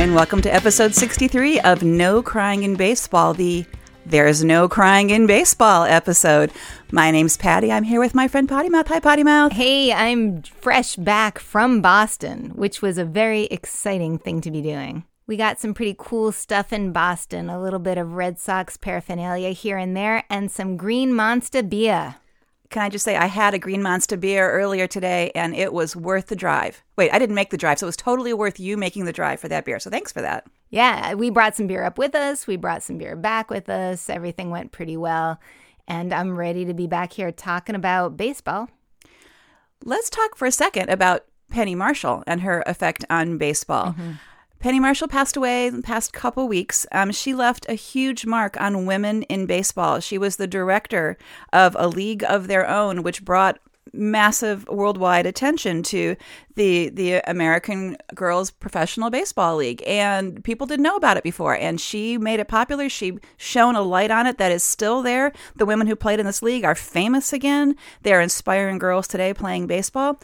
And welcome to episode 63 of No Crying in Baseball, the There's No Crying in Baseball episode. My name's Patty. I'm here with my friend Potty Mouth. Hi, Potty Mouth. Hey, I'm fresh back from Boston, which was a very exciting thing to be doing. We got some pretty cool stuff in Boston, a little bit of Red Sox paraphernalia here and there, and some Green Monster beer. Can I just say, I had a Green Monster beer earlier today, and it was worth the drive. Wait, I didn't make the drive, so it was totally worth you making the drive for that beer. So thanks for that. Yeah, we brought some beer up with us. We brought some beer back with us. Everything went pretty well. And I'm ready to be back here talking about baseball. Let's talk for a second about Penny Marshall and her effect on baseball. Mm-hmm. Penny Marshall passed away in the past couple weeks. Um, she left a huge mark on women in baseball. She was the director of a league of their own, which brought massive worldwide attention to the the American Girls Professional Baseball League. And people didn't know about it before. And she made it popular. She shone a light on it that is still there. The women who played in this league are famous again. They're inspiring girls today playing baseball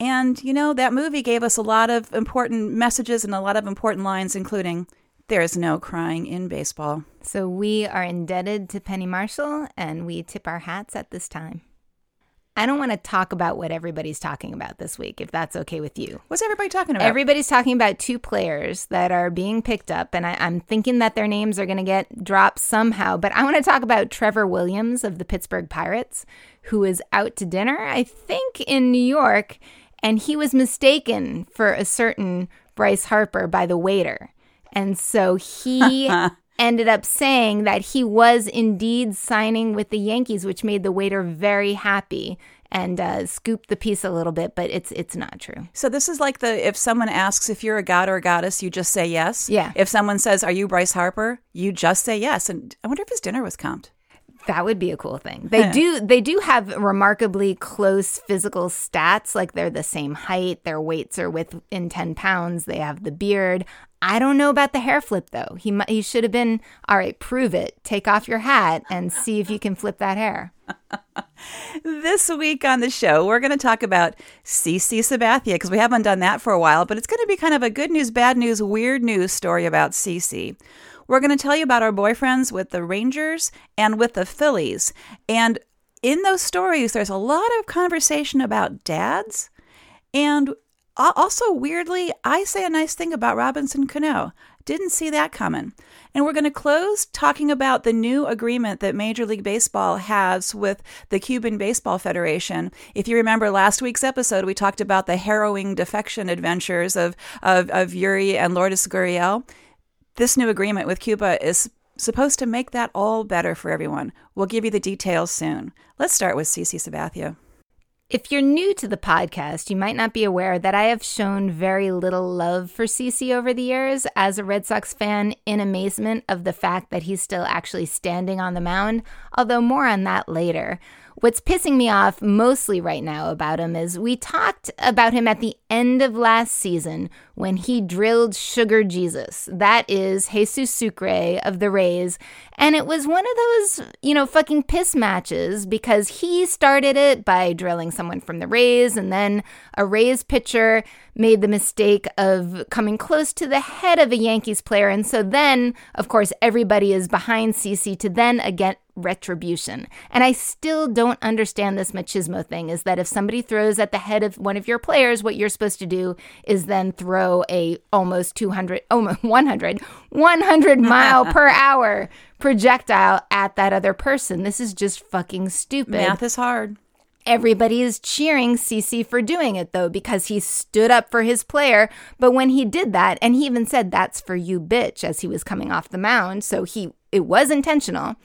and you know that movie gave us a lot of important messages and a lot of important lines including there's no crying in baseball So we are indebted to Penny Marshall and we tip our hats at this time. I don't want to talk about what everybody's talking about this week, if that's okay with you. what's everybody talking about Everybody's talking about two players that are being picked up, and I, I'm thinking that their names are going to get dropped somehow. But I want to talk about Trevor Williams of the Pittsburgh Pirates, who is out to dinner, I think, in New York, and he was mistaken for a certain Bryce Harper by the waiter. And so he ended up saying that he was indeed signing with the Yankees, which made the waiter very happy and uh, scooped the piece a little bit, but it's it's not true. So this is like the if someone asks if you're a god or a goddess, you just say yes. Yeah. If someone says, "Are you Bryce Harper?" you just say yes. And I wonder if his dinner was comped. That would be a cool thing. They do they do have remarkably close physical stats. Like they're the same height, their weights are within ten pounds. They have the beard. I don't know about the hair flip though. He mu- he should have been all right. Prove it. Take off your hat and see if you can flip that hair. This week on the show, we're going to talk about CC Sabathia because we haven't done that for a while, but it's going to be kind of a good news, bad news, weird news story about CC. We're going to tell you about our boyfriends with the Rangers and with the Phillies. And in those stories, there's a lot of conversation about dads. And also, weirdly, I say a nice thing about Robinson Cano. Didn't see that coming. And we're going to close talking about the new agreement that Major League Baseball has with the Cuban Baseball Federation. If you remember last week's episode, we talked about the harrowing defection adventures of, of, of Yuri and Lourdes Gurriel. This new agreement with Cuba is supposed to make that all better for everyone. We'll give you the details soon. Let's start with CC Sabathia. If you're new to the podcast, you might not be aware that I have shown very little love for CC over the years as a Red Sox fan in amazement of the fact that he's still actually standing on the mound, although more on that later. What's pissing me off mostly right now about him is we talked about him at the end of last season when he drilled Sugar Jesus. That is Jesus Sucre of the Rays. And it was one of those, you know, fucking piss matches because he started it by drilling someone from the Rays, and then a Rays pitcher made the mistake of coming close to the head of a Yankees player. And so then, of course, everybody is behind CC to then again retribution. And I still don't understand this machismo thing is that if somebody throws at the head of one of your players, what you're supposed to do is then throw a almost 200, almost 100, 100 mile per hour projectile at that other person. This is just fucking stupid. Math is hard. Everybody is cheering CC for doing it though because he stood up for his player. But when he did that, and he even said, That's for you, bitch, as he was coming off the mound, so he it was intentional.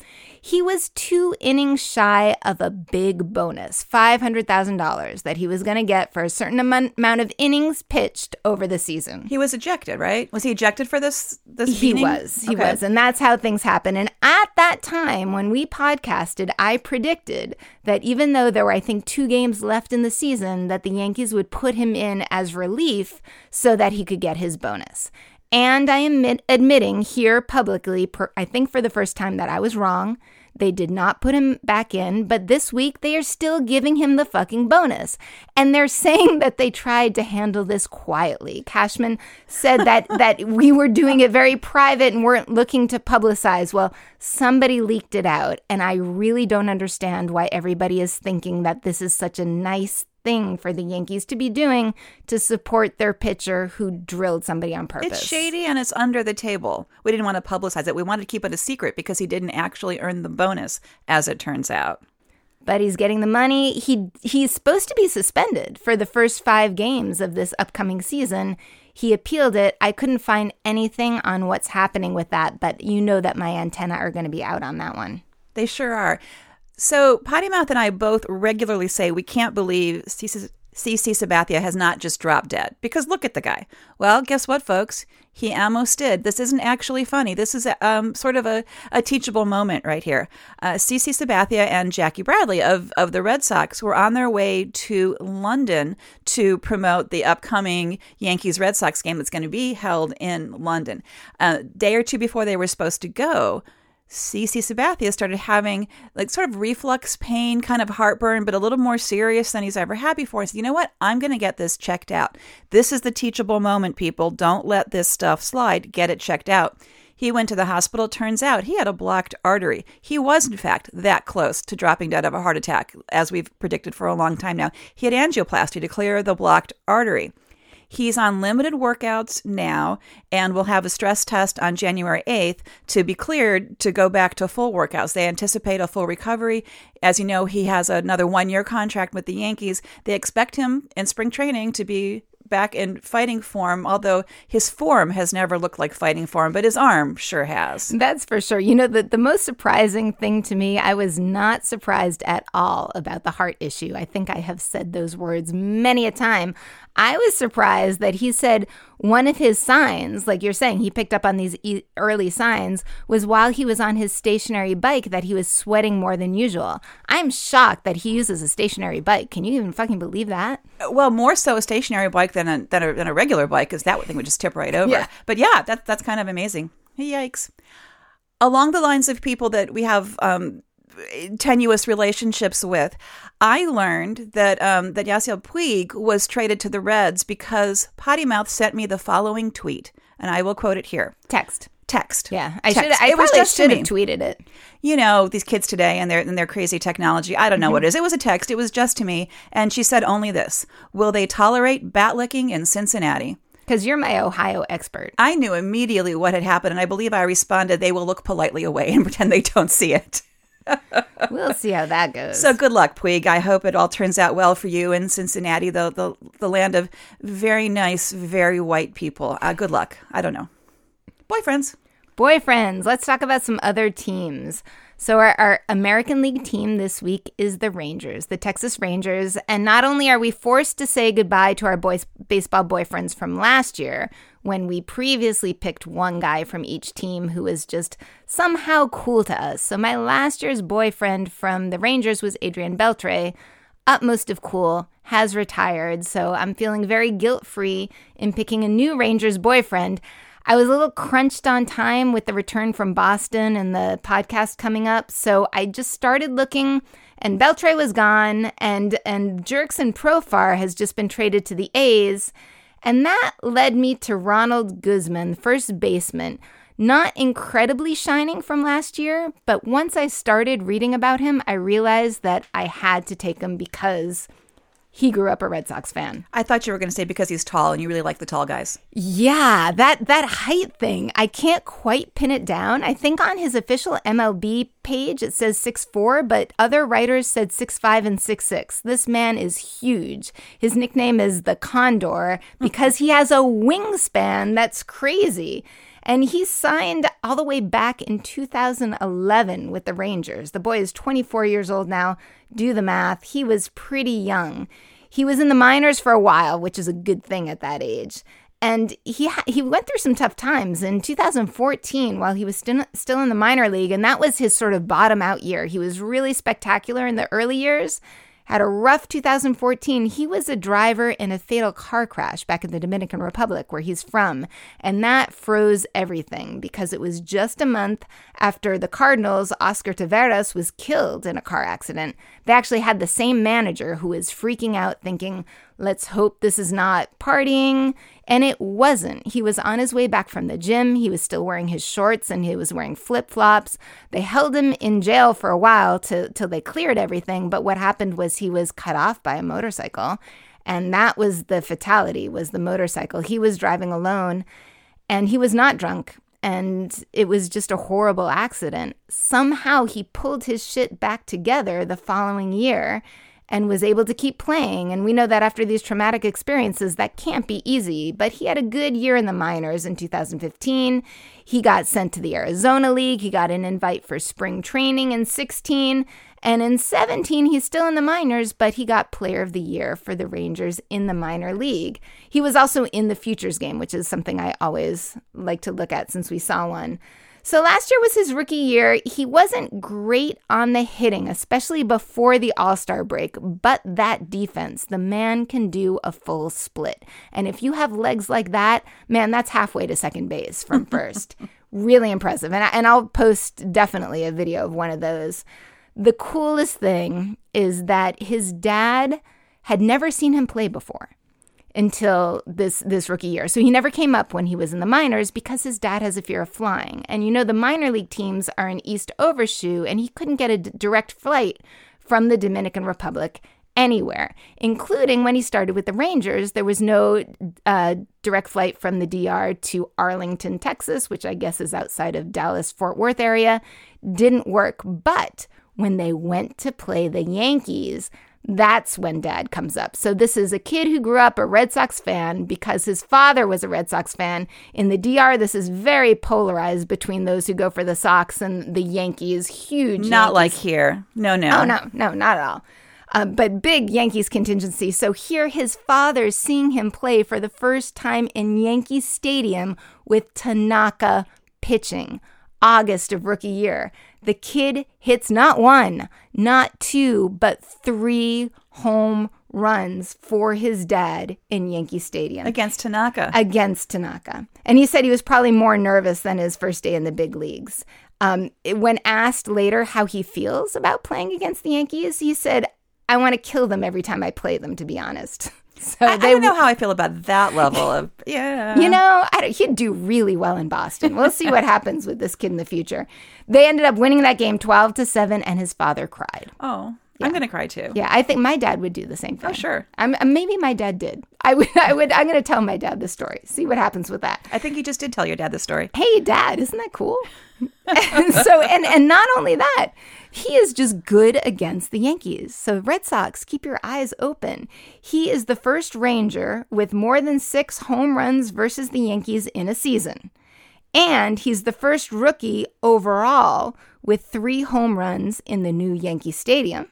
He was two innings shy of a big bonus, $500,000 that he was going to get for a certain amount amount of innings pitched over the season. He was ejected, right? Was he ejected for this this He was. He Okay. was. And that's how things happen. And at that time, when we podcasted, I predicted that even though there were, I think, two games left in the season, that the Yankees would put him in as relief so that he could get his bonus. And I am admit, admitting here publicly, per, I think for the first time, that I was wrong, They did not put him back in, but this week they are still giving him the fucking bonus. And they're saying that they tried to handle this quietly. Cashman said that that we were doing it very private and weren't looking to publicize. Well, somebody leaked it out, and I really don't understand why everybody is thinking that this is such a nice thing for the Yankees to be doing to support their pitcher who drilled somebody on purpose. It's shady and it's under the table. We didn't want to publicize it. We wanted to keep it a secret because he didn't actually earn the bonus, as it turns out. But he's getting the money. He he's supposed to be suspended for the first 5 games of this upcoming season. He appealed it. I couldn't find anything on what's happening with that, but you know that my antenna are going to be out on that one. They sure are. So, Potty Mouth and I both regularly say we can't believe CC Sabathia has not just dropped dead because look at the guy. Well, guess what, folks? He almost did. This isn't actually funny. This is um, sort of a, a teachable moment right here. Uh, CC Sabathia and Jackie Bradley of, of the Red Sox were on their way to London to promote the upcoming Yankees Red Sox game that's going to be held in London. A uh, day or two before they were supposed to go, CC Sabathia started having like sort of reflux pain, kind of heartburn, but a little more serious than he's ever had before. He said, you know what? I'm going to get this checked out. This is the teachable moment, people. Don't let this stuff slide. Get it checked out. He went to the hospital. Turns out he had a blocked artery. He was, in fact, that close to dropping dead of a heart attack, as we've predicted for a long time now. He had angioplasty to clear the blocked artery. He's on limited workouts now and will have a stress test on January 8th to be cleared to go back to full workouts. They anticipate a full recovery. As you know, he has another one year contract with the Yankees. They expect him in spring training to be back in fighting form, although his form has never looked like fighting form, but his arm sure has. That's for sure. You know, the, the most surprising thing to me, I was not surprised at all about the heart issue. I think I have said those words many a time. I was surprised that he said one of his signs, like you're saying, he picked up on these e- early signs, was while he was on his stationary bike that he was sweating more than usual. I'm shocked that he uses a stationary bike. Can you even fucking believe that? Well, more so a stationary bike than a, than a, than a regular bike, because that thing would just tip right over. Yeah. But yeah, that, that's kind of amazing. Yikes. Along the lines of people that we have um, tenuous relationships with. I learned that um, that Yasiel Puig was traded to the Reds because Potty Mouth sent me the following tweet, and I will quote it here. Text. Text. Yeah, I should. I it was just should have tweeted it. You know these kids today and their and their crazy technology. I don't know mm-hmm. what it is. It was a text. It was just to me, and she said only this: Will they tolerate bat licking in Cincinnati? Because you're my Ohio expert. I knew immediately what had happened, and I believe I responded, "They will look politely away and pretend they don't see it." we'll see how that goes. So good luck, Puig. I hope it all turns out well for you in Cincinnati, the the, the land of very nice, very white people. Uh, good luck. I don't know. Boyfriends. Boyfriends. Let's talk about some other teams. So, our, our, American League team this week is the Rangers, the Texas Rangers. And not only are we forced to say goodbye to our boys, baseball boyfriends from last year, when we previously picked one guy from each team who was just somehow cool to us. So, my last year's boyfriend from the Rangers was Adrian Beltre. Utmost of cool, has retired. So, I'm feeling very guilt free in picking a new Rangers boyfriend. I was a little crunched on time with the return from Boston and the podcast coming up, so I just started looking and Beltre was gone and and Jurickson Profar has just been traded to the A's, and that led me to Ronald Guzman, first baseman. Not incredibly shining from last year, but once I started reading about him, I realized that I had to take him because he grew up a Red Sox fan. I thought you were going to say because he's tall and you really like the tall guys. Yeah, that that height thing, I can't quite pin it down. I think on his official MLB page it says six four, but other writers said six five and six six. This man is huge. His nickname is the Condor because he has a wingspan that's crazy. And he signed all the way back in 2011 with the Rangers. The boy is 24 years old now. Do the math. He was pretty young. He was in the minors for a while, which is a good thing at that age. And he he went through some tough times in 2014 while he was still still in the minor league, and that was his sort of bottom out year. He was really spectacular in the early years, had a rough 2014. He was a driver in a fatal car crash back in the Dominican Republic, where he's from. And that froze everything because it was just a month after the Cardinals, Oscar Taveras, was killed in a car accident. They actually had the same manager who was freaking out, thinking, let's hope this is not partying. And it wasn't. He was on his way back from the gym. He was still wearing his shorts and he was wearing flip flops. They held him in jail for a while to, till they cleared everything. But what happened was he was cut off by a motorcycle. And that was the fatality was the motorcycle. He was driving alone and he was not drunk and it was just a horrible accident. Somehow he pulled his shit back together the following year and was able to keep playing. And we know that after these traumatic experiences, that can't be easy. But he had a good year in the minors in 2015. He got sent to the Arizona League. He got an invite for spring training in 16. And in 17, he's still in the minors, but he got player of the year for the Rangers in the minor league. He was also in the futures game, which is something I always like to look at since we saw one. So last year was his rookie year. He wasn't great on the hitting, especially before the All Star break, but that defense, the man can do a full split. And if you have legs like that, man, that's halfway to second base from first. really impressive. And, I, and I'll post definitely a video of one of those. The coolest thing is that his dad had never seen him play before until this this rookie year. So he never came up when he was in the minors because his dad has a fear of flying. And you know the minor league teams are in East Overshoe and he couldn't get a d- direct flight from the Dominican Republic anywhere, including when he started with the Rangers. There was no uh, direct flight from the DR to Arlington, Texas, which I guess is outside of Dallas Fort Worth area. Didn't work. But when they went to play the Yankees, that's when dad comes up. So this is a kid who grew up a Red Sox fan because his father was a Red Sox fan. In the DR, this is very polarized between those who go for the Sox and the Yankees. Huge. Not Yankees. like here. No, no. Oh, no, no, not at all. Uh, but big Yankees contingency. So here, his father seeing him play for the first time in Yankee Stadium with Tanaka pitching. August of rookie year. The kid hits not one, not two, but three home runs for his dad in Yankee Stadium. Against Tanaka. Against Tanaka. And he said he was probably more nervous than his first day in the big leagues. Um, when asked later how he feels about playing against the Yankees, he said, I want to kill them every time I play them, to be honest. So I, they, I don't know how I feel about that level of yeah. You know, he'd do really well in Boston. We'll see what happens with this kid in the future. They ended up winning that game twelve to seven, and his father cried. Oh, yeah. I'm gonna cry too. Yeah, I think my dad would do the same thing. Oh, sure. I'm, uh, maybe my dad did. I would. I would. I'm gonna tell my dad the story. See what happens with that. I think you just did tell your dad the story. Hey, dad, isn't that cool? and so, and and not only that, he is just good against the Yankees. So, Red Sox, keep your eyes open. He is the first Ranger with more than six home runs versus the Yankees in a season. And he's the first rookie overall with three home runs in the new Yankee Stadium.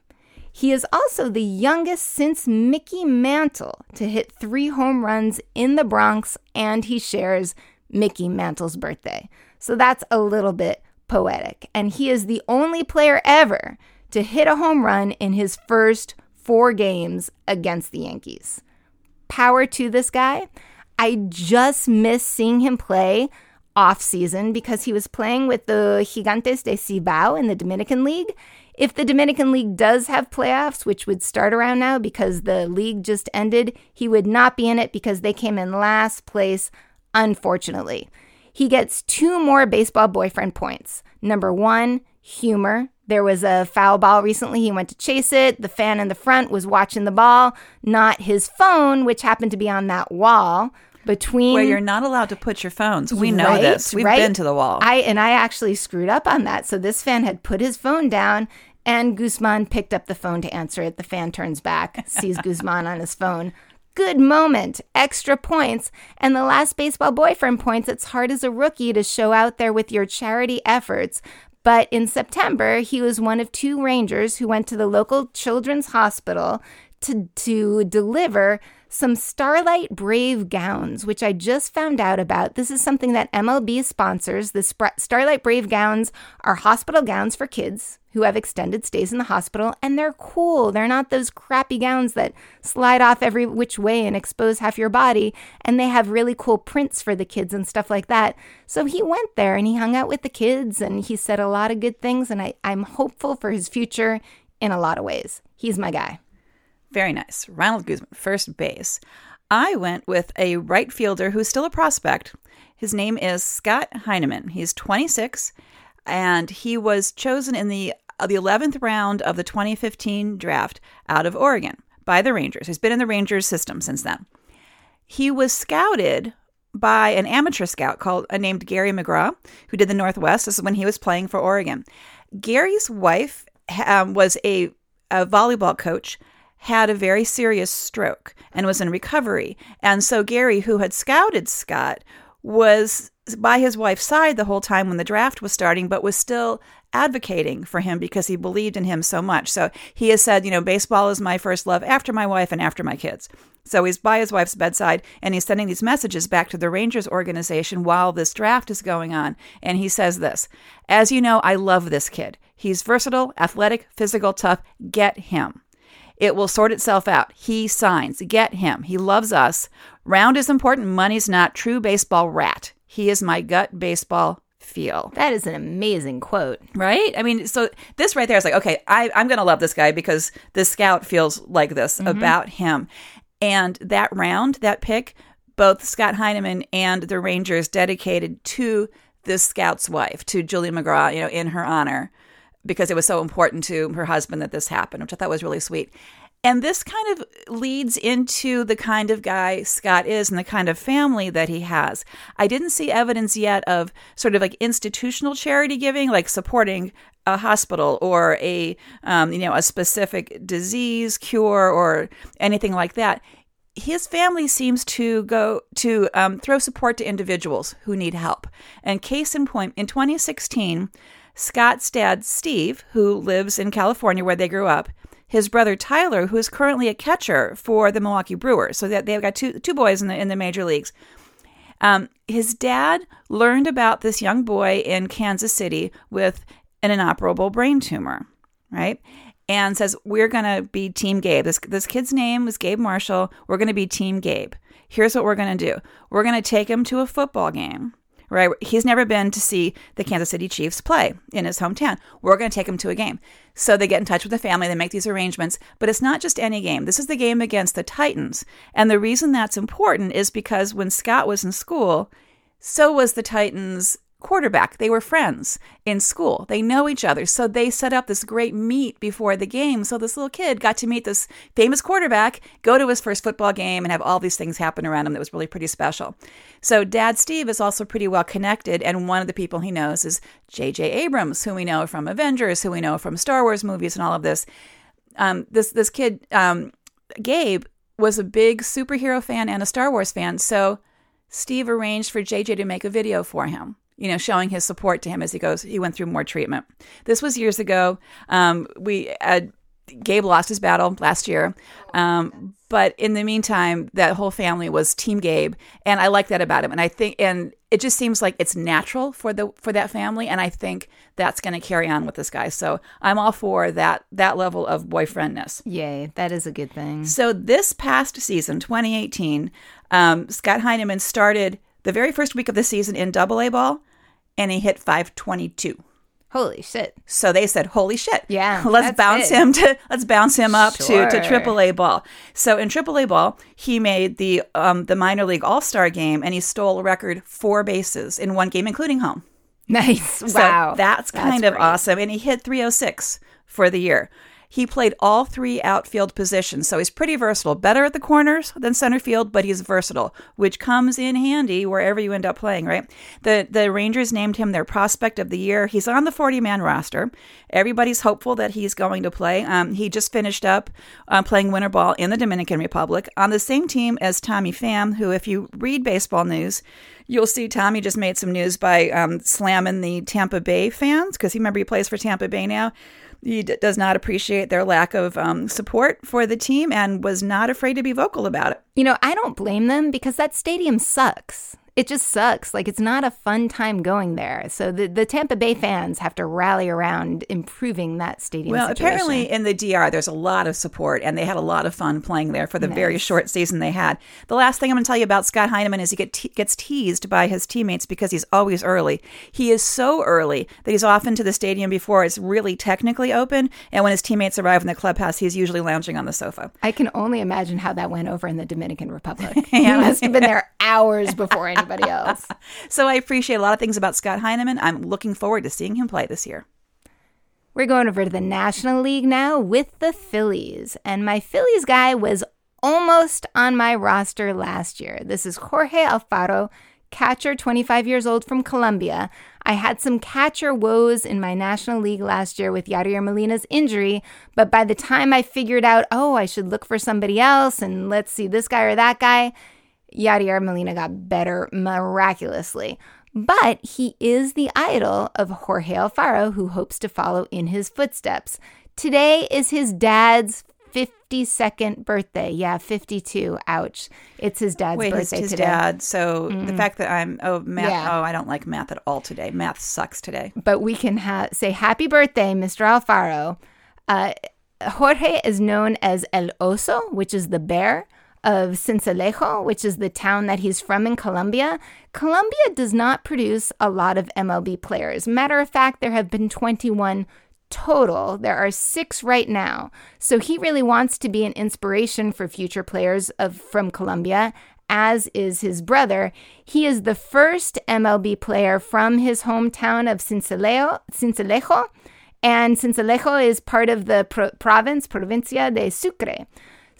He is also the youngest since Mickey Mantle to hit three home runs in the Bronx, and he shares Mickey Mantle's birthday. So that's a little bit poetic. And he is the only player ever to hit a home run in his first four games against the Yankees. Power to this guy. I just miss seeing him play off season because he was playing with the Gigantes de Cibao in the Dominican League. If the Dominican League does have playoffs, which would start around now because the league just ended, he would not be in it because they came in last place, unfortunately he gets two more baseball boyfriend points. Number one, humor. There was a foul ball recently. He went to chase it. The fan in the front was watching the ball, not his phone, which happened to be on that wall between where you're not allowed to put your phones. We know right, this. We've right? been to the wall. I and I actually screwed up on that. So this fan had put his phone down and Guzman picked up the phone to answer it. The fan turns back, sees Guzman on his phone, Good moment, extra points, and the last baseball boyfriend points. It's hard as a rookie to show out there with your charity efforts. But in September, he was one of two Rangers who went to the local children's hospital to, to deliver some Starlight Brave gowns, which I just found out about. This is something that MLB sponsors. The Sp- Starlight Brave gowns are hospital gowns for kids who have extended stays in the hospital, and they're cool. They're not those crappy gowns that slide off every which way and expose half your body, and they have really cool prints for the kids and stuff like that. So he went there and he hung out with the kids and he said a lot of good things, and I, I'm hopeful for his future in a lot of ways. He's my guy. Very nice. Ronald Guzman, first base. I went with a right fielder who's still a prospect. His name is Scott Heineman. He's 26 and he was chosen in the uh, the 11th round of the 2015 draft out of Oregon by the Rangers. He's been in the Rangers system since then. He was scouted by an amateur scout called uh, named Gary McGraw, who did the Northwest. This is when he was playing for Oregon. Gary's wife um, was a, a volleyball coach had a very serious stroke and was in recovery. And so Gary, who had scouted Scott, was by his wife's side the whole time when the draft was starting, but was still advocating for him because he believed in him so much. So he has said, you know, baseball is my first love after my wife and after my kids. So he's by his wife's bedside and he's sending these messages back to the Rangers organization while this draft is going on. And he says this As you know, I love this kid. He's versatile, athletic, physical, tough. Get him. It will sort itself out. He signs. Get him. He loves us. Round is important. Money's not. True baseball rat. He is my gut baseball feel. That is an amazing quote. Right? I mean, so this right there is like, okay, I, I'm going to love this guy because the scout feels like this mm-hmm. about him. And that round, that pick, both Scott Heineman and the Rangers dedicated to this scout's wife, to Julie McGraw, you know, in her honor, because it was so important to her husband that this happened, which I thought was really sweet. And this kind of leads into the kind of guy Scott is and the kind of family that he has. I didn't see evidence yet of sort of like institutional charity giving, like supporting a hospital or a um, you know a specific disease cure or anything like that. His family seems to go to um, throw support to individuals who need help. And case in point, in 2016, Scott's dad, Steve, who lives in California where they grew up, his brother Tyler, who is currently a catcher for the Milwaukee Brewers. So that they've got two two boys in the in the major leagues. Um, his dad learned about this young boy in Kansas City with an inoperable brain tumor, right? And says we're gonna be Team Gabe. This this kid's name was Gabe Marshall. We're gonna be Team Gabe. Here's what we're gonna do. We're gonna take him to a football game right? He's never been to see the Kansas City Chiefs play in his hometown. We're going to take him to a game. So they get in touch with the family, they make these arrangements, but it's not just any game. This is the game against the Titans. And the reason that's important is because when Scott was in school, so was the Titans quarterback. They were friends in school. They know each other. So they set up this great meet before the game. So this little kid got to meet this famous quarterback, go to his first football game, and have all these things happen around him that was really pretty special. So dad Steve is also pretty well connected. And one of the people he knows is J.J. Abrams, who we know from Avengers, who we know from Star Wars movies and all of this. Um, this, this kid, um, Gabe, was a big superhero fan and a Star Wars fan. So Steve arranged for JJ to make a video for him you know, showing his support to him as he goes, he went through more treatment. This was years ago. Um, we, uh, Gabe lost his battle last year. Um, but in the meantime, that whole family was Team Gabe, and I like that about him. And I think, and it just seems like it's natural for the for that family, and I think that's going to carry on with this guy. So I'm all for that that level of boyfriendness. Yay, that is a good thing. So this past season, 2018, um, Scott Heineman started the very first week of the season in Double A ball, and he hit 522. Holy shit! So they said, "Holy shit! Yeah, let's bounce big. him to let's bounce him up sure. to to AAA ball." So in AAA ball, he made the um the minor league All Star game, and he stole a record four bases in one game, including home. Nice! So wow, that's kind that's of awesome, and he hit 306 for the year. He played all three outfield positions, so he's pretty versatile. Better at the corners than center field, but he's versatile, which comes in handy wherever you end up playing, right? The the Rangers named him their prospect of the year. He's on the 40 man roster. Everybody's hopeful that he's going to play. Um, he just finished up uh, playing winter ball in the Dominican Republic on the same team as Tommy Pham, who, if you read baseball news, you'll see Tommy just made some news by um, slamming the Tampa Bay fans because he remember he plays for Tampa Bay now He d- does not appreciate their lack of um, support for the team and was not afraid to be vocal about it. You know, I don't blame them because that stadium sucks it just sucks. Like it's not a fun time going there. So the, the Tampa Bay fans have to rally around improving that stadium. Well, situation. apparently in the DR, there's a lot of support, and they had a lot of fun playing there for the nice. very short season they had. The last thing I'm going to tell you about Scott Heineman is he get te- gets teased by his teammates because he's always early. He is so early that he's often to the stadium before it's really technically open, and when his teammates arrive in the clubhouse, he's usually lounging on the sofa. I can only imagine how that went over in the Dominican Republic. he must have been there hours before anybody else. so I appreciate a lot of things about Scott Heineman. I'm looking forward to seeing him play this year. We're going over to the National League now with the Phillies. And my Phillies guy was almost on my roster last year. This is Jorge Alfaro, catcher, 25 years old from Colombia. I had some catcher woes in my National League last year with Yadier Molina's injury, but by the time I figured out, oh, I should look for somebody else and let's see this guy or that guy, Yadier Molina got better miraculously. But he is the idol of Jorge Alfaro, who hopes to follow in his footsteps. Today is his dad's 52nd birthday. Yeah, 52. Ouch. It's his dad's Wait, birthday his, his today. dad. So mm the fact that I'm, oh, math, yeah. oh, I don't like math at all today. Math sucks today. But we can ha- say happy birthday, Mr. Alfaro. Uh, Jorge is known as El Oso, which is the bear of Sincelejo, which is the town that he's from in Colombia, Colombia does not produce a lot of MLB players. Matter of fact, there have been 21 total. There are six right now. So he really wants to be an inspiration for future players of from Colombia, as is his brother. He is the first MLB player from his hometown of Sincelejo, Sincelejo and Sincelejo is part of the pro- province, Provincia de Sucre.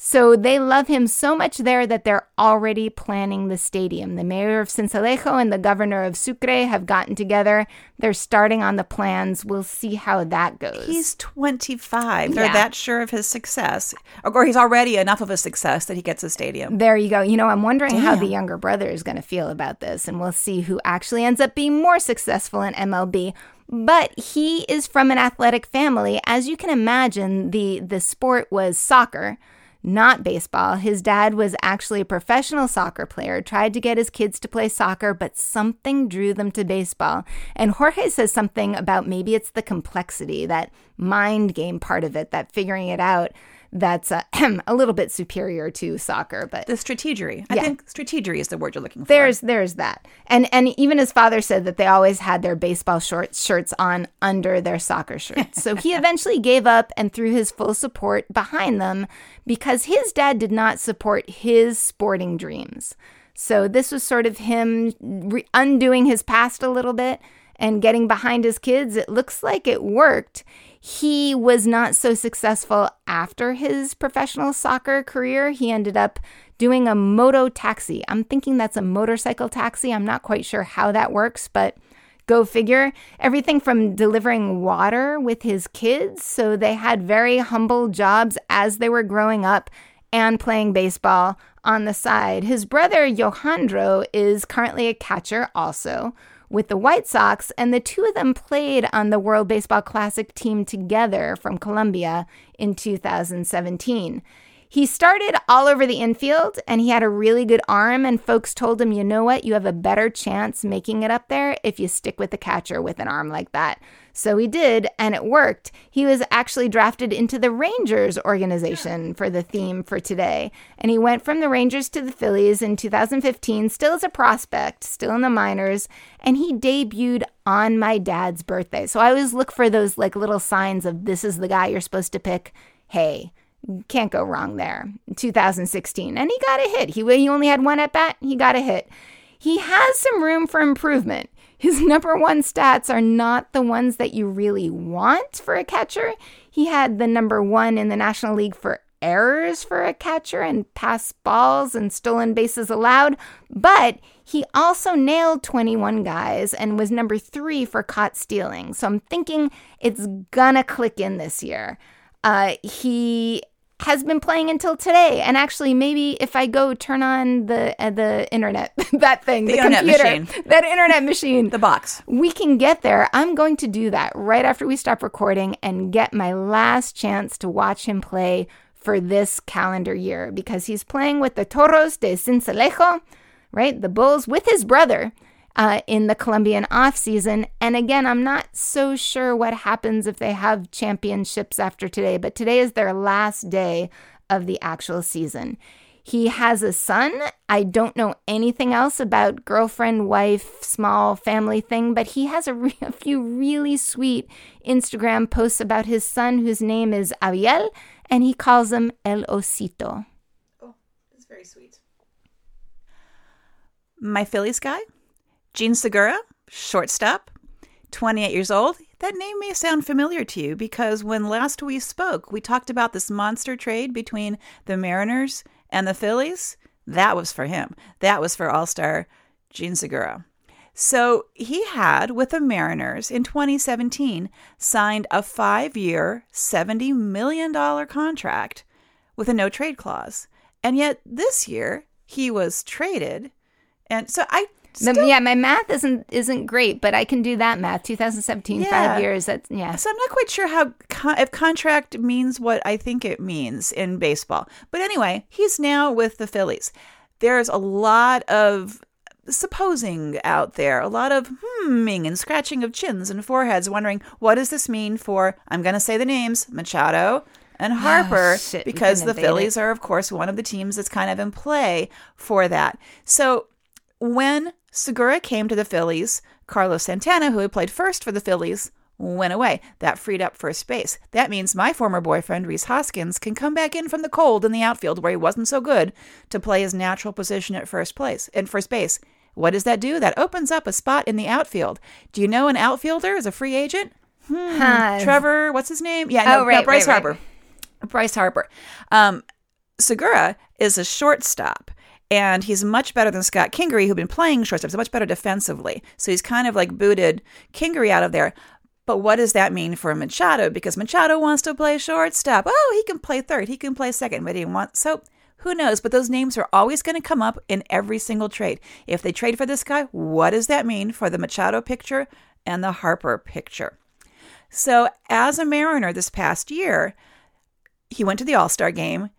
So they love him so much there that they're already planning the stadium. The mayor of Sincelejo and the governor of Sucre have gotten together. They're starting on the plans. We'll see how that goes. He's 25. They're that sure of his success. Or he's already enough of a success that he gets a stadium. There you go. You know, I'm wondering Damn. how the younger brother is going to feel about this. And we'll see who actually ends up being more successful in MLB but he is from an athletic family as you can imagine the the sport was soccer not baseball. His dad was actually a professional soccer player, tried to get his kids to play soccer, but something drew them to baseball. And Jorge says something about maybe it's the complexity, that mind game part of it, that figuring it out that's uh, a little bit superior to soccer. But the strategery, I yeah. think strategery is the word you're looking for. There's there's that, and and even his father said that they always had their baseball shorts shirts on under their soccer shirts. so he eventually gave up and threw his full support behind them because his dad did not support his sporting dreams. So this was sort of him re- undoing his past a little bit and getting behind his kids. It looks like it worked he was not so successful after his professional soccer career. He ended up doing a moto taxi. I'm thinking that's a motorcycle taxi. I'm not quite sure how that works, but go figure. Everything from delivering water with his kids. So they had very humble jobs as they were growing up and playing baseball on the side. His brother, Jhoandro, is currently a catcher also with the White Sox, and the two of them played on the World Baseball Classic team together from Colombia in 2017. He started all over the infield and he had a really good arm, and folks told him, you know what, you have a better chance making it up there if you stick with the catcher with an arm like that. So he did, and it worked. He was actually drafted into the Rangers organization for the theme for today. And he went from the Rangers to the Phillies in 2015, still as a prospect, still in the minors, and he debuted on my dad's birthday. So I always look for those like little signs of this is the guy you're supposed to pick. Hey, can't go wrong there. 2016. And he got a hit. He, he only had one at bat, he got a hit. He has some room for improvement. His number one stats are not the ones that you really want for a catcher. He had the number one in the National League for errors for a catcher and pass balls and stolen bases allowed, but he also nailed 21 guys and was number three for caught stealing. So I'm thinking it's gonna click in this year. Uh, he has been playing until today. And actually, maybe if I go turn on the uh, the internet, that thing, The the, internet computer, machine. that internet machine, The box. we can get there. I'm going to do that right after we stop recording and get my last chance to watch him play for this calendar year because he's playing with the Toros de Sincelejo, right? The Bulls with his brother uh, in the Colombian off season. And again, I'm not so sure what happens if they have championships after today, but today is their last day of the actual season. He has a son. I don't know anything else about girlfriend, wife, small family thing, but he has a, re- a few really sweet Instagram posts about his son, whose name is Abiel, and he calls him El Osito. Oh, that's very sweet. My Phillies guy, Jean Segura, shortstop, 28 years old. That name may sound familiar to you because when last we spoke, we talked about this monster trade between the Mariners and the Phillies. That was for him. That was for All Star Jean Segura. So he had, with the Mariners in 2017, signed a five year, $70 million contract with a no trade clause. And yet this year he was traded. And so I. Still, yeah, my math isn't isn't great, but I can do that math. 2017, Yeah. five years. That's yeah. So I'm not quite sure how con- if contract means what I think it means in baseball. But anyway, he's now with the Phillies. There's a lot of supposing out there, a lot of humming and scratching of chins and foreheads, wondering what does this mean for? I'm going to say the names Machado and Harper Ah, shit, because the evade it. Phillies are, of course, one of the teams that's kind of in play for that. So when Segura came to the Phillies, Carlos Santana, who had played first for the Phillies, went away. That freed up first base. That means my former boyfriend, Rhys Hoskins, can come back in from the cold in the outfield where he wasn't so good to play his natural position at first place in first base. What does that do? That opens up a spot in the outfield. Do you know an outfielder is a free agent? Huh. Trevor, what's his name? Yeah, no, Oh, right, no Bryce right, right. Harper. Bryce Harper. Um, Segura is a shortstop, and he's much better than Scott Kingery, who'd been playing shortstop. He's much better defensively. So he's kind of like booted Kingery out of there. But what does that mean for Machado? Because Machado wants to play shortstop. Oh, he can play third. He can play second, but he wants so. Who knows? But those names are always going to come up in every single trade. If they trade for this guy, what does that mean for the Machado picture and the Harper picture? So, as a Mariner this past year, he went to the All Star game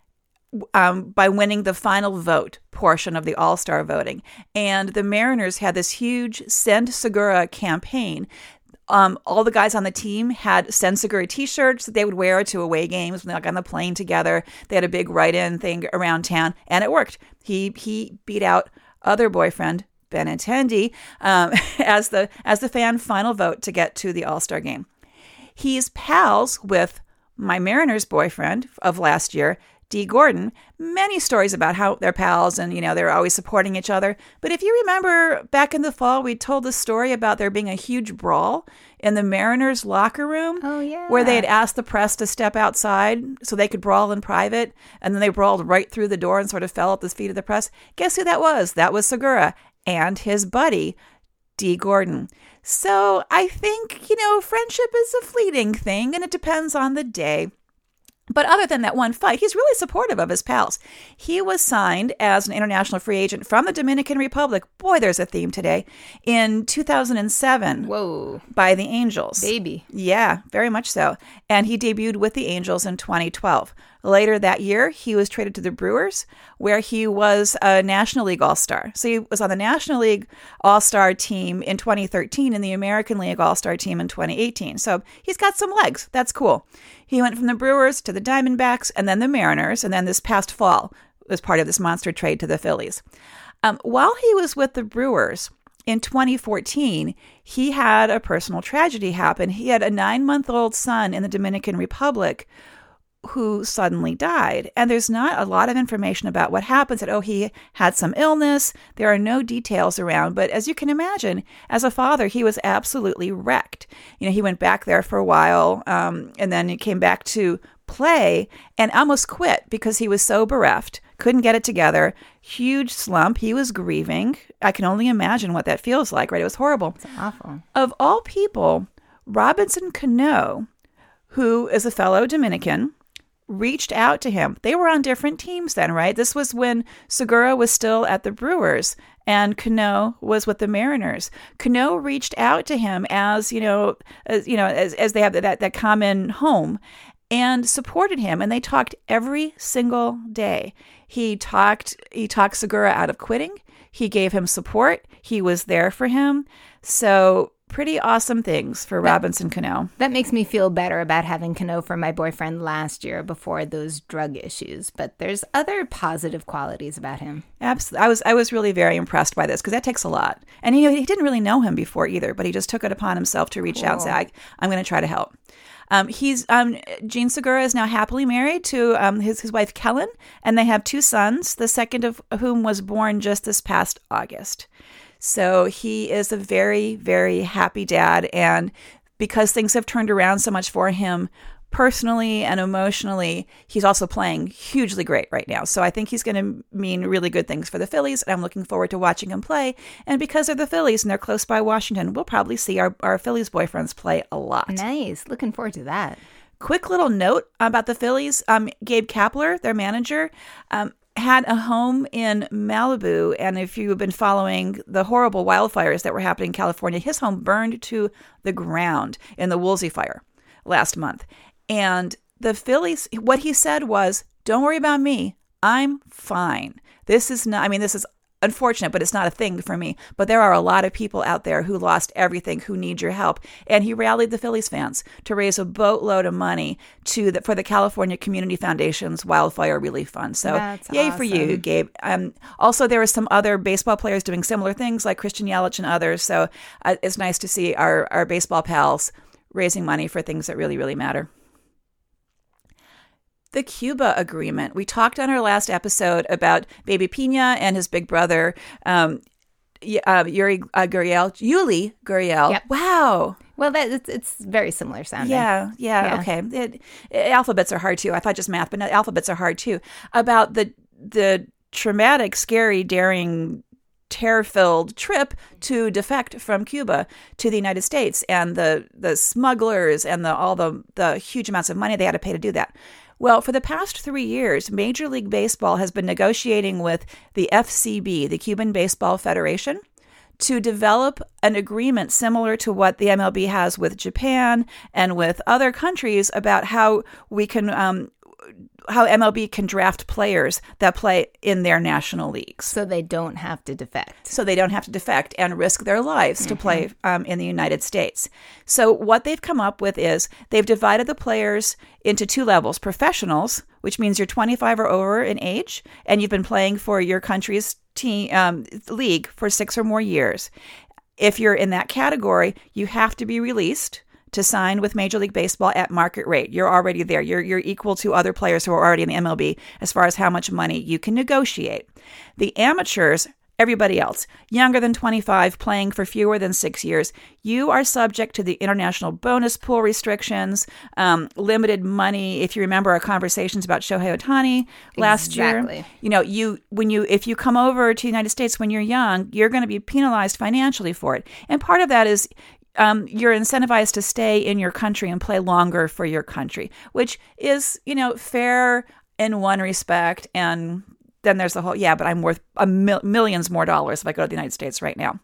um, by winning the final vote portion of the All Star voting. And the Mariners had this huge Send Segura campaign. Um, all the guys on the team had Send Segura t shirts that they would wear to away games when they got on the plane together. They had a big write in thing around town, and it worked. He, he beat out other boyfriend. Benintendi um, as the as the fan final vote to get to the All Star game. He's pals with my Mariners boyfriend of last year, Dee Gordon. Many stories about how they're pals and, you know, they're always supporting each other. But if you remember back in the fall, we told the story about there being a huge brawl in the Mariners locker room. Oh, yeah. Where they had asked the press to step outside so they could brawl in private. And then they brawled right through the door and sort of fell at the feet of the press. Guess who that was? That was Segura and his buddy, D. Gordon. So I think, you know, friendship is a fleeting thing and it depends on the day. But other than that one fight, he's really supportive of his pals. He was signed as an international free agent from the Dominican Republic. Boy, there's a theme today. In 2007 Whoa, by the Angels. baby. Yeah, very much so. And he debuted with the Angels in 2012. Later that year, he was traded to the Brewers, where he was a National League All Star. So he was on the National League All Star team in 2013 and the American League All Star team in 2018. So he's got some legs. That's cool. He went from the Brewers to the Diamondbacks and then the Mariners, and then this past fall was part of this monster trade to the Phillies. Um, while he was with the Brewers, in 2014, he had a personal tragedy happen. He had a nine month old son in the Dominican Republic who suddenly died. And there's not a lot of information about what happened. That, oh, he had some illness. There are no details around. But as you can imagine, as a father, he was absolutely wrecked. You know, he went back there for a while um, and then he came back to play and almost quit because he was so bereft, couldn't get it together. Huge slump. He was grieving. I can only imagine what that feels like, right? It was horrible. It's awful. Of all people, Robinson Cano, who is a fellow Dominican, reached out to him. They were on different teams then, right? This was when Segura was still at the Brewers and Cano was with the Mariners. Cano reached out to him as, you know, as, you know, as, as they have that, that common home and supported him and they talked every single day. He talked he talked Segura out of quitting. He gave him support. He was there for him. So pretty awesome things for Robinson Cano. That makes me feel better about having Cano for my boyfriend last year before those drug issues. But there's other positive qualities about him. Absolutely, I was I was really very impressed by this because that takes a lot. And you know, he didn't really know him before either, but he just took it upon himself to reach cool. out and say, I, "I'm going to try to help." Um, he's um, Jean Segura is now happily married to um, his his wife Kellen, and they have two sons. The second of whom was born just this past August. So he is a very, very happy dad. And because things have turned around so much for him personally and emotionally, he's also playing hugely great right now. So I think he's going to mean really good things for the Phillies. And I'm looking forward to watching him play. And because they're the Phillies and they're close by Washington, we'll probably see our, our Phillies boyfriends play a lot. Nice. Looking forward to that. Quick little note about the Phillies. Um, Gabe Kapler, their manager, um, had a home in Malibu. And if you've been following the horrible wildfires that were happening in California, his home burned to the ground in the Woolsey fire last month. And the Phillies, what he said was, Don't worry about me. I'm fine. This is not, I mean, this is unfortunate, but it's not a thing for me. But there are a lot of people out there who lost everything who need your help. And he rallied the Phillies fans to raise a boatload of money to the, for the California Community Foundation's Wildfire Relief Fund. So That's yay awesome. for you, Gabe. Um, also, there are some other baseball players doing similar things like Christian Yelich and others. So uh, it's nice to see our, our baseball pals raising money for things that really, really matter the Cuba agreement. We talked on our last episode about Baby Pina and his big brother, um, uh, Yuri uh, Gurriel, Yuli Gurriel. Yep. Wow. Well, that it's, it's, very similar sounding. Yeah, yeah, yeah. okay. It, it, alphabets are hard too. I thought just math, but no, alphabets are hard too. About the the traumatic, scary, daring terror-filled trip to defect from Cuba to the United States and the the smugglers and the all the the huge amounts of money they had to pay to do that. Well, for the past three years, Major League Baseball has been negotiating with the FCB, the Cuban Baseball Federation, to develop an agreement similar to what the MLB has with Japan and with other countries about how we can um, how MLB can draft players that play in their national leagues. So they don't have to defect. So they don't have to defect and risk their lives mm-hmm. to play mm-hmm. um, in the United States. So what they've come up with is they've divided the players into two levels professionals, which means you're 25 or over in age and you've been playing for your country's team um, league for six or more years. If you're in that category, you have to be released to sign with Major League Baseball at market rate. You're already there. You're, you're equal to other players who are already in the MLB as far as how much money you can negotiate. The amateurs, everybody else, younger than 25, playing for fewer than six years, you are subject to the international bonus pool restrictions, um, limited money. If you remember our conversations about Shohei Ohtani last exactly. year, you know, you when you if you come over to the United States when you're young, you're going to be penalized financially for it. And part of that is um, you're incentivized to stay in your country and play longer for your country, which is, you know, fair in one respect. And then there's the whole, yeah, but I'm worth a mil- millions more dollars if I go to the United States right now.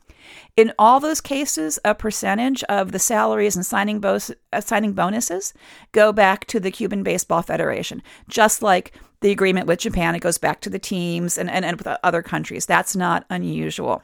In all those cases, a percentage of the salaries and signing, bo- uh, signing bonuses go back to the Cuban Baseball Federation, just like the agreement with Japan. It goes back to the teams and, and, and with other countries. That's not unusual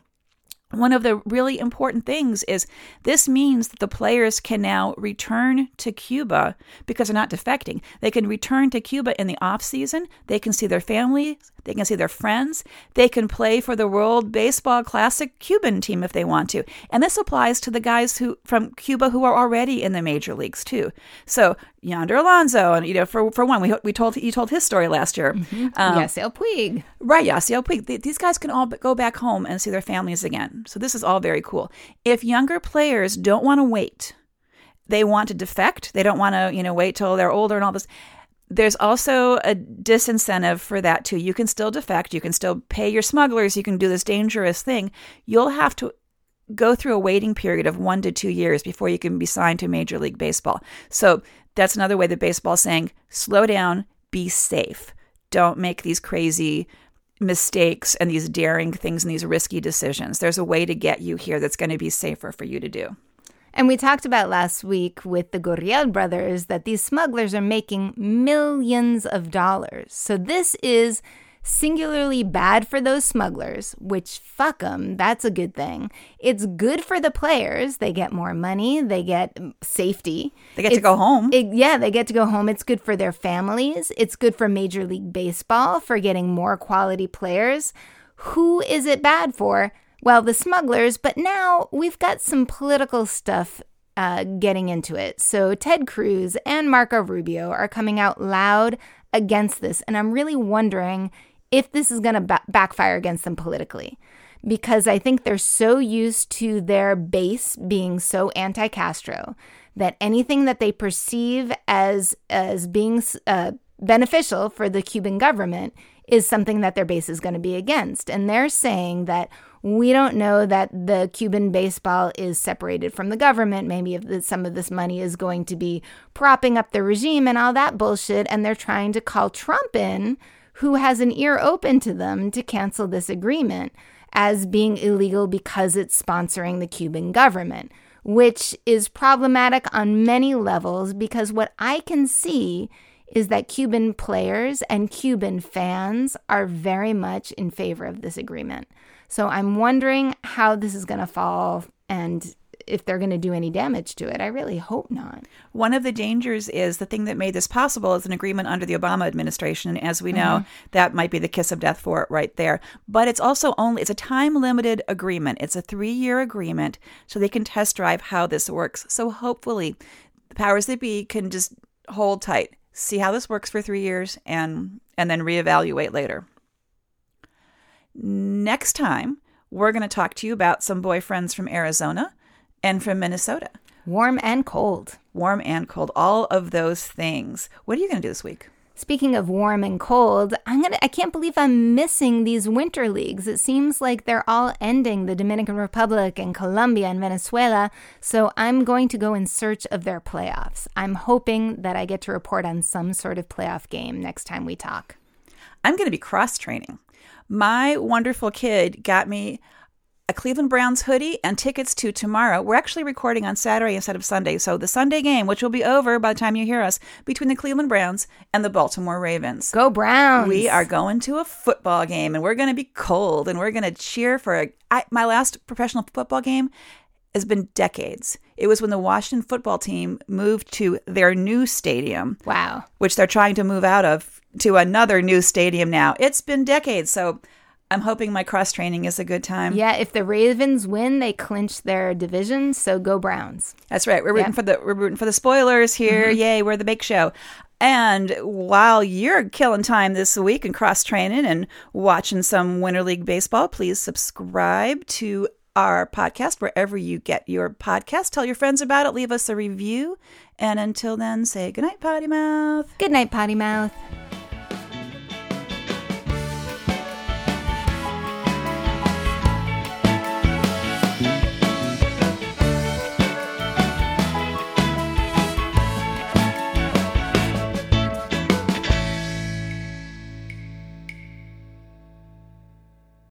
one of the really important things is this means that the players can now return to Cuba because they're not defecting. They can return to Cuba in the off season. They can see their families. They can see their friends. They can play for the World Baseball Classic Cuban team if they want to. And this applies to the guys who from Cuba who are already in the major leagues too. So Yonder Alonso, and you know, for for one, we we told you told his story last year. Mm-hmm. Um, Yasiel Puig, right? Yasiel Puig. These guys can all go back home and see their families again. So this is all very cool. If younger players don't want to wait, they want to defect. They don't want to you know wait till they're older and all this. There's also a disincentive for that too. You can still defect. You can still pay your smugglers. You can do this dangerous thing. You'll have to go through a waiting period of one to two years before you can be signed to Major League Baseball. So that's another way that baseball is saying, slow down, be safe. Don't make these crazy mistakes and these daring things and these risky decisions. There's a way to get you here that's going to be safer for you to do. And we talked about last week with the Gurriel brothers that these smugglers are making millions of dollars. So this is singularly bad for those smugglers, which fuck them, that's a good thing. It's good for the players. They get more money, they get safety. They get It's- to go home. it- yeah, they get to go home. It's good for their families. It's good for Major League Baseball for getting more quality players. Who is it bad for? Well, the smugglers, but now we've got some political stuff uh, getting into it. So Ted Cruz and Marco Rubio are coming out loud against this. And I'm really wondering if this is going to ba- backfire against them politically because I think they're so used to their base being so anti-Castro that anything that they perceive as as being uh, beneficial for the Cuban government is something that their base is going to be against. And they're saying that we don't know that the Cuban baseball is separated from the government. Maybe if some of this money is going to be propping up the regime and all that bullshit. And they're trying to call Trump in, who has an ear open to them, to cancel this agreement as being illegal because it's sponsoring the Cuban government, which is problematic on many levels because what I can see is that Cuban players and Cuban fans are very much in favor of this agreement. So I'm wondering how this is going to fall and if they're going to do any damage to it. I really hope not. One of the dangers is the thing that made this possible is an agreement under the Obama administration. And as we know, mm-hmm. that might be the kiss of death for it right there. But it's also only it's a time limited agreement. It's a three year agreement, so they can test drive how this works. So hopefully, the powers that be can just hold tight, see how this works for three years, and and then reevaluate later. Next time, we're going to talk to you about some boyfriends from Arizona and from Minnesota Warm and cold. warm and cold, all of those things. What are you going to do this week? Speaking of warm and cold, I'm gonna I can't believe I'm missing these winter leagues. It seems like they're all ending the Dominican Republic and Colombia and Venezuela, so I'm going to go in search of their playoffs. I'm hoping that I get to report on some sort of playoff game next time we talk. I'm going to be cross training. My wonderful kid got me a Cleveland Browns hoodie and tickets to tomorrow. We're actually recording on Saturday instead of Sunday. So the Sunday game, which will be over by the time you hear us, between the Cleveland Browns and the Baltimore Ravens. Go Browns! We are going to a football game and we're going to be cold and we're going to cheer for a. I, my last professional football game has been decades. It was when the Washington football team moved to their new stadium, wow. which they're trying to move out of to another new stadium now. It's been decades. So I'm hoping my cross training is a good time. Yeah, if the Ravens win, they clinch their division. So go Browns. That's right. We're rooting Yeah. for the we're rooting for the spoilers here. Mm-hmm. Yay, we're the big show. And while you're killing time this week and cross training and watching some Winter League baseball, please subscribe to our podcast wherever you get your podcast. Tell your friends about it. Leave us a review. And until then, say goodnight, Potty Mouth. Good night, Potty Mouth.